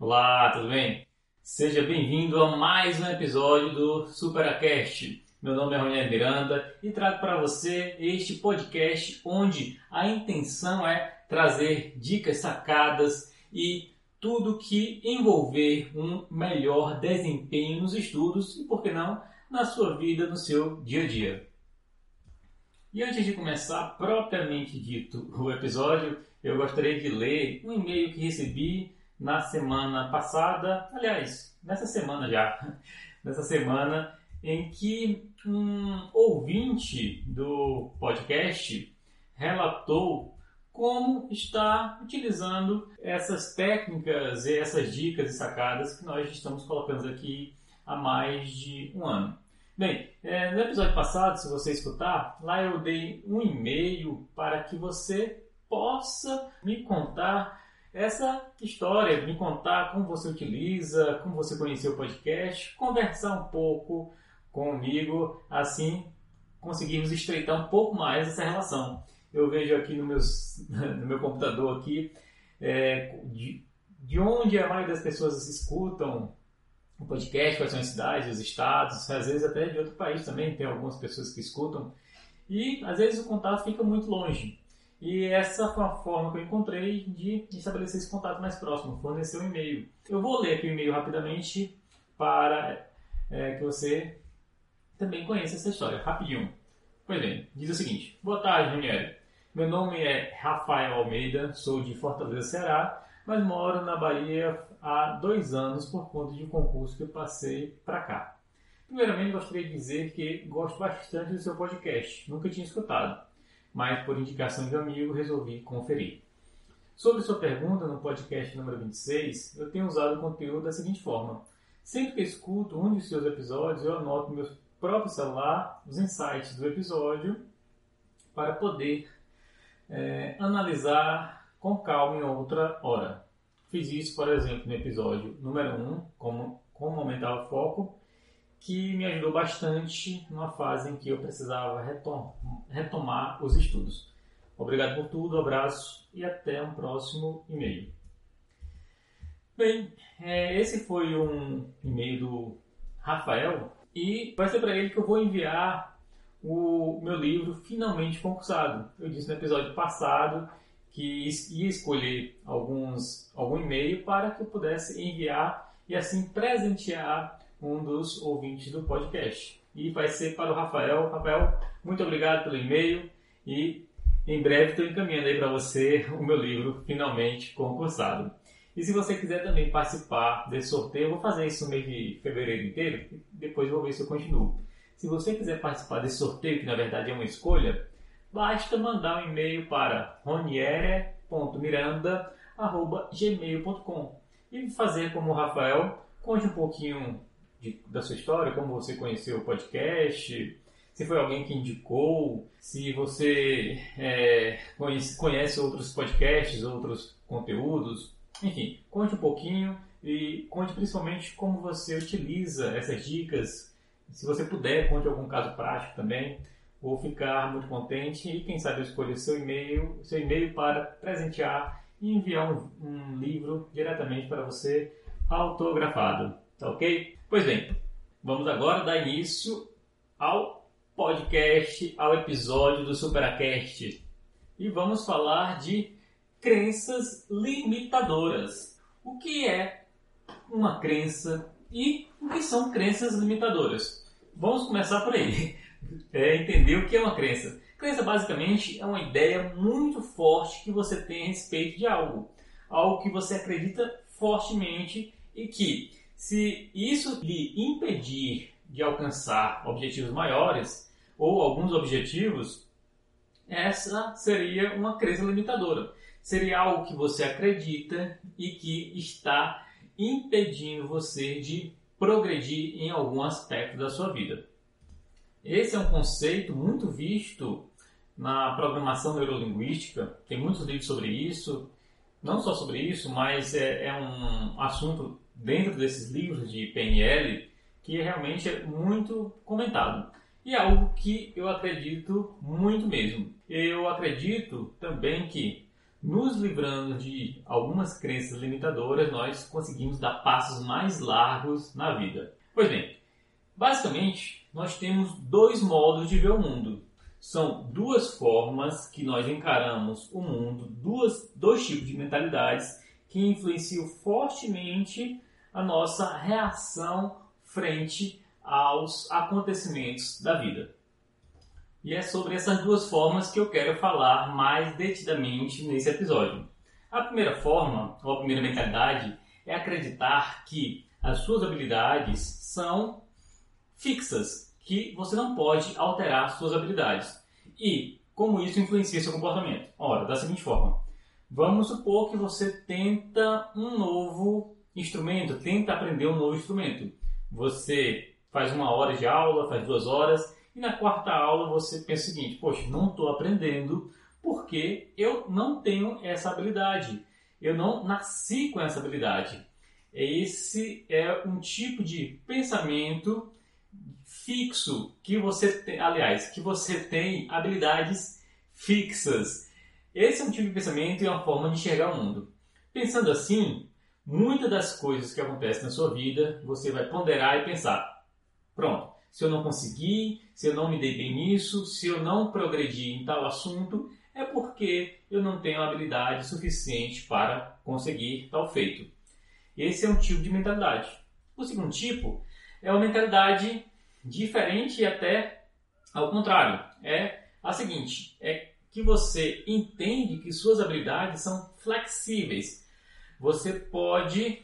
Olá, tudo bem? Seja bem-vindo a mais um episódio do Superacast. Meu nome é Ronier Miranda e trago para você este podcast onde a intenção é trazer dicas sacadas e tudo que envolver um melhor desempenho nos estudos e, por que não, na sua vida, no seu dia a dia. E antes de começar propriamente dito o episódio, eu gostaria de ler um e-mail que recebi na semana passada, aliás, nessa semana já, nessa semana em que um ouvinte do podcast relatou como está utilizando essas técnicas e essas dicas e sacadas que nós estamos colocando aqui há mais de um ano. Bem, é, no episódio passado, se você escutar, lá eu dei um e-mail para que você possa me contar essa história, me contar como você utiliza, como você conheceu o podcast, conversar um pouco comigo, assim conseguirmos estreitar um pouco mais essa relação. Eu vejo aqui no, meus, no meu computador aqui é, de, de onde a maioria das pessoas escutam o podcast, quais são as cidades, os estados, às vezes até de outro país também, tem algumas pessoas que escutam, e às vezes o contato fica muito longe. E essa foi a forma que eu encontrei de estabelecer esse contato mais próximo, fornecer um e-mail. Eu vou ler aqui o e-mail rapidamente para é, que você também conheça essa história, rapidinho. Pois bem, diz o seguinte: Boa tarde, Ranieri. Meu nome é Rafael Almeida, sou de Fortaleza, Ceará, mas moro na Bahia há dois anos por conta de um concurso que eu passei para cá. Primeiramente, gostaria de dizer que gosto bastante do seu podcast, nunca tinha escutado mas por indicação de um amigo resolvi conferir. Sobre sua pergunta no podcast número 26, eu tenho usado o conteúdo da seguinte forma. Sempre que escuto um de seus episódios, eu anoto no meu próprio celular os insights do episódio para poder é, analisar com calma em outra hora. Fiz isso, por exemplo, no episódio número 1, como, como aumentar o foco, que me ajudou bastante numa fase em que eu precisava retom retomar os estudos. Obrigado por tudo, abraço e até um próximo e-mail. Bem, é, esse foi um e-mail do Rafael e vai ser para ele que eu vou enviar o meu livro finalmente concursado. Eu disse no episódio passado que ia escolher alguns algum e-mail para que eu pudesse enviar e assim presentear um dos ouvintes do podcast. E vai ser para o Rafael. Rafael, muito obrigado pelo e-mail e em breve estou encaminhando aí para você o meu livro finalmente concursado. E se você quiser também participar desse sorteio, eu vou fazer isso no mês de fevereiro inteiro, depois eu vou ver se eu continuo. Se você quiser participar desse sorteio, que na verdade é uma escolha, basta mandar um e-mail para roniere.miranda.gmail.com e fazer como o Rafael, conte um pouquinho de, da sua história, como você conheceu o podcast, se foi alguém que indicou, se você é, conhece, conhece outros podcasts, outros conteúdos, enfim, conte um pouquinho e conte principalmente como você utiliza essas dicas. Se você puder, conte algum caso prático também. Vou ficar muito contente e quem sabe escolher seu e-mail, seu e-mail para presentear e enviar um, um livro diretamente para você autografado. Tá ok? Pois bem, vamos agora dar início ao podcast, ao episódio do Superacast. E vamos falar de crenças limitadoras. O que é uma crença e o que são crenças limitadoras? Vamos começar por aí. É entender o que é uma crença. Crença basicamente é uma ideia muito forte que você tem a respeito de algo. Algo que você acredita fortemente e que se isso lhe impedir de alcançar objetivos maiores ou alguns objetivos, essa seria uma crença limitadora. Seria algo que você acredita e que está impedindo você de progredir em algum aspecto da sua vida. Esse é um conceito muito visto na programação neurolinguística, tem muitos livros sobre isso, não só sobre isso, mas é, é um assunto dentro desses livros de PNL que realmente é muito comentado. E é algo que eu acredito muito mesmo. Eu acredito também que, nos livrando de algumas crenças limitadoras, nós conseguimos dar passos mais largos na vida. Pois bem, basicamente, nós temos dois modos de ver o mundo. São duas formas que nós encaramos o mundo, duas, dois tipos de mentalidades que influenciam fortemente a nossa reação frente aos acontecimentos da vida. E é sobre essas duas formas que eu quero falar mais detidamente nesse episódio. A primeira forma, ou a primeira mentalidade, é acreditar que as suas habilidades são fixas, que você não pode alterar suas habilidades. E como isso influencia seu comportamento? Ora, da seguinte forma: vamos supor que você tenta um novo instrumento, tenta aprender um novo instrumento. Você faz uma hora de aula, faz duas horas, e na quarta aula você pensa o seguinte: poxa, não estou aprendendo porque eu não tenho essa habilidade. Eu não nasci com essa habilidade. Esse é um tipo de pensamento fixo que você tem, aliás, que você tem habilidades fixas. Esse é um tipo de pensamento e uma forma de enxergar o mundo. Pensando assim, muitas das coisas que acontecem na sua vida, você vai ponderar e pensar: pronto, se eu não conseguir, se eu não me dei bem nisso, se eu não progredi em tal assunto, é porque eu não tenho habilidade suficiente para conseguir tal feito. Esse é um tipo de mentalidade. O segundo tipo é uma mentalidade diferente e até ao contrário. É a seguinte: é que você entende que suas habilidades são flexíveis. Você pode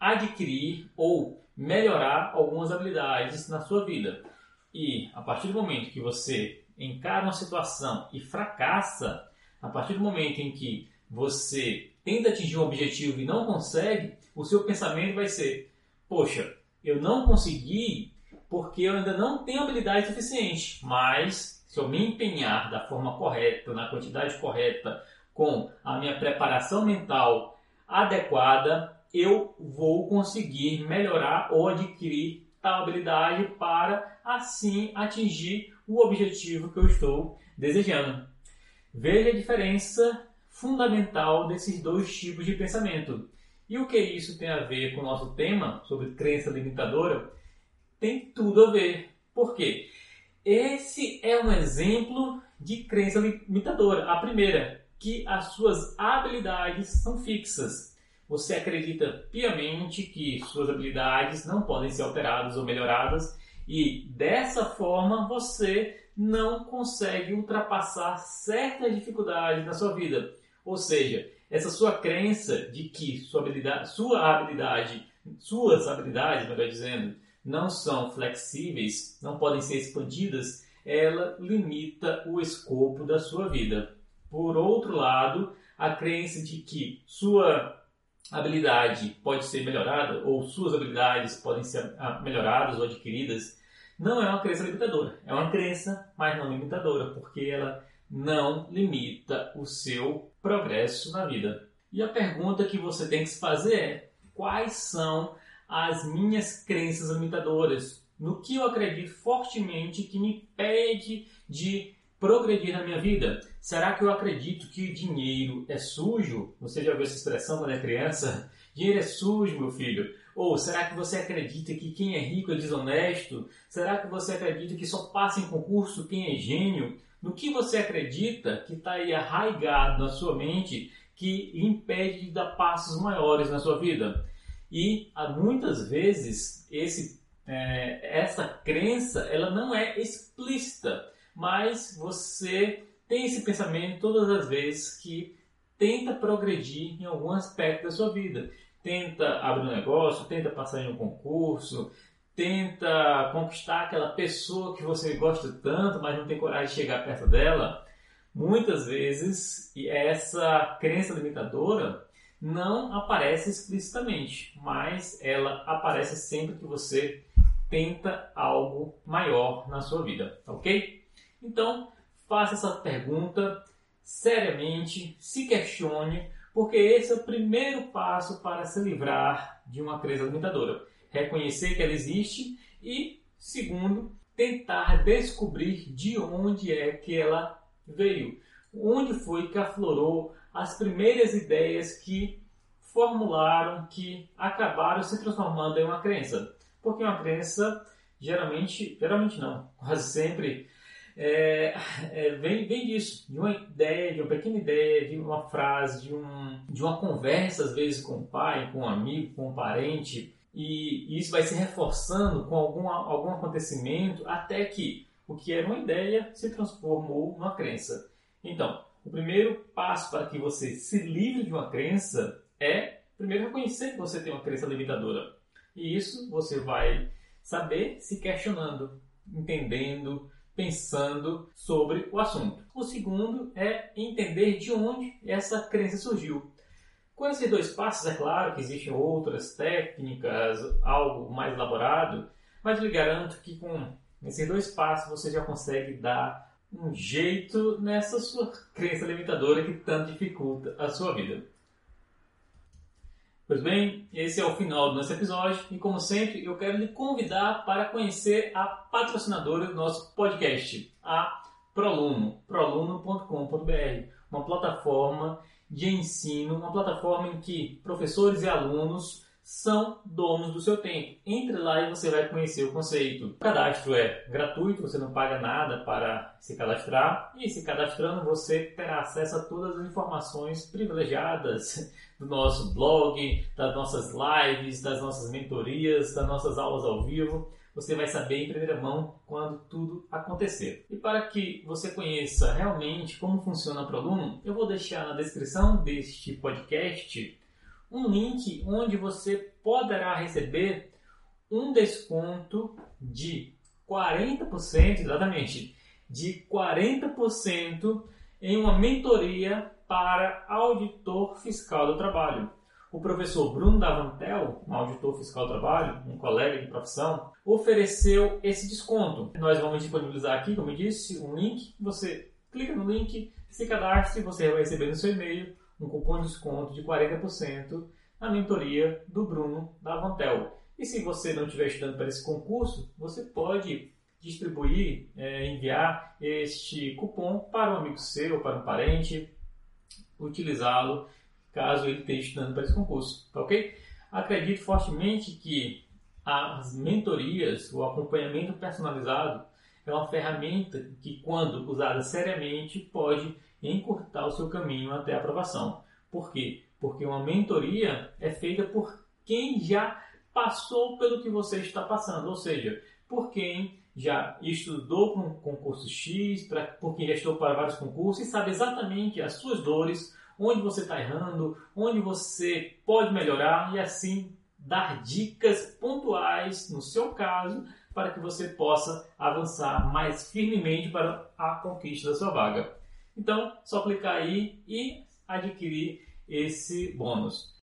adquirir ou melhorar algumas habilidades na sua vida. E a partir do momento que você encara uma situação e fracassa, a partir do momento em que você tenta atingir um objetivo e não consegue, o seu pensamento vai ser: poxa, eu não consegui porque eu ainda não tenho habilidade suficiente, mas se eu me empenhar da forma correta, na quantidade correta, com a minha preparação mental adequada, eu vou conseguir melhorar ou adquirir tal habilidade para assim atingir o objetivo que eu estou desejando. Veja a diferença fundamental desses dois tipos de pensamento. E o que isso tem a ver com o nosso tema sobre crença limitadora? Tem tudo a ver. Por quê? Esse é um exemplo de crença limitadora. A primeira, que as suas habilidades são fixas. Você acredita piamente que suas habilidades não podem ser alteradas ou melhoradas e dessa forma você não consegue ultrapassar certas dificuldades na sua vida. Ou seja, essa sua crença de que sua habilidade, sua habilidade, suas habilidades, melhor dizendo, não são flexíveis, não podem ser expandidas, ela limita o escopo da sua vida. Por outro lado, a crença de que sua habilidade pode ser melhorada ou suas habilidades podem ser ah, melhoradas ou adquiridas não é uma crença limitadora. É uma crença, mas não limitadora, porque ela não limita o seu progresso na vida. E a pergunta que você tem que se fazer é: quais são as minhas crenças limitadoras? No que eu acredito fortemente que me impede de progredir na minha vida? Será que eu acredito que dinheiro é sujo? Você já ouviu essa expressão quando é criança? Dinheiro é sujo, meu filho. Ou será que você acredita que quem é rico é desonesto? Será que você acredita que só passa em concurso quem é gênio? No que você acredita que está aí arraigado na sua mente que impede de dar passos maiores na sua vida? E muitas vezes esse, é, essa crença ela não é explícita, mas você tem esse pensamento todas as vezes que tenta progredir em algum aspecto da sua vida. Tenta abrir um negócio, tenta passar em um concurso, tenta conquistar aquela pessoa que você gosta tanto, mas não tem coragem de chegar perto dela, muitas vezes essa crença limitadora não aparece explicitamente, mas ela aparece sempre que você tenta algo maior na sua vida, ok? Então, faça essa pergunta seriamente, se questione, porque esse é o primeiro passo para se livrar de uma crença limitadora. Reconhecer que ela existe e, segundo, tentar descobrir de onde é que ela veio. Onde foi que aflorou as primeiras ideias que formularam, que acabaram se transformando em uma crença. Porque uma crença, geralmente, geralmente não, quase sempre, é, é, vem, vem disso, de uma ideia, de uma pequena ideia, de uma frase, de, um, de uma conversa, às vezes, com o pai, com um amigo, com um parente, e, e isso vai se reforçando com algum, algum acontecimento até que o que era uma ideia se transformou numa crença. Então, o primeiro passo para que você se livre de uma crença é, primeiro, reconhecer que você tem uma crença limitadora. E isso você vai saber se questionando, entendendo, pensando sobre o assunto. O segundo é entender de onde essa crença surgiu. Com esses dois passos, é claro que existem outras técnicas, algo mais elaborado, mas lhe garanto que com esses dois passos você já consegue dar um jeito nessa sua crença limitadora que tanto dificulta a sua vida. Pois bem, esse é o final do nosso episódio e, como sempre, eu quero lhe convidar para conhecer a patrocinadora do nosso podcast, a Proluno, proluno.com.br, uma plataforma de ensino, uma plataforma em que professores e alunos são donos do seu tempo. Entre lá e você vai conhecer o conceito. O cadastro é gratuito, você não paga nada para se cadastrar e se cadastrando você terá acesso a todas as informações privilegiadas do nosso blog, das nossas lives, das nossas mentorias, das nossas aulas ao vivo. Você vai saber em primeira mão quando tudo acontecer. E para que você conheça realmente como funciona o Aluno, eu vou deixar na descrição deste podcast um link onde você poderá receber um desconto de 40%, exatamente, de 40% em uma mentoria para auditor fiscal do trabalho. O professor Bruno Davantel, um auditor fiscal do trabalho, um colega de profissão, ofereceu esse desconto. Nós vamos disponibilizar aqui, como eu disse, um link. Você clica no link, se cadastre, você vai receber no seu e-mail um cupom de desconto de 40% na mentoria do Bruno da Avantel. E se você não estiver estudando para esse concurso, você pode distribuir, é, enviar este cupom para um amigo seu, para um parente, utilizá-lo caso ele esteja estudando para esse concurso, tá ok? Acredito fortemente que as mentorias, o acompanhamento personalizado é uma ferramenta que, quando usada seriamente, pode encurtar o seu caminho até a aprovação. Por quê? Porque uma mentoria é feita por quem já passou pelo que você está passando, ou seja, por quem já estudou para um concurso X, pra, por quem já estudou para vários concursos e sabe exatamente as suas dores, onde você está errando, onde você pode melhorar e assim dar dicas pontuais no seu caso para que você possa avançar mais firmemente para a conquista da sua vaga. Então, só clicar aí e adquirir esse bônus.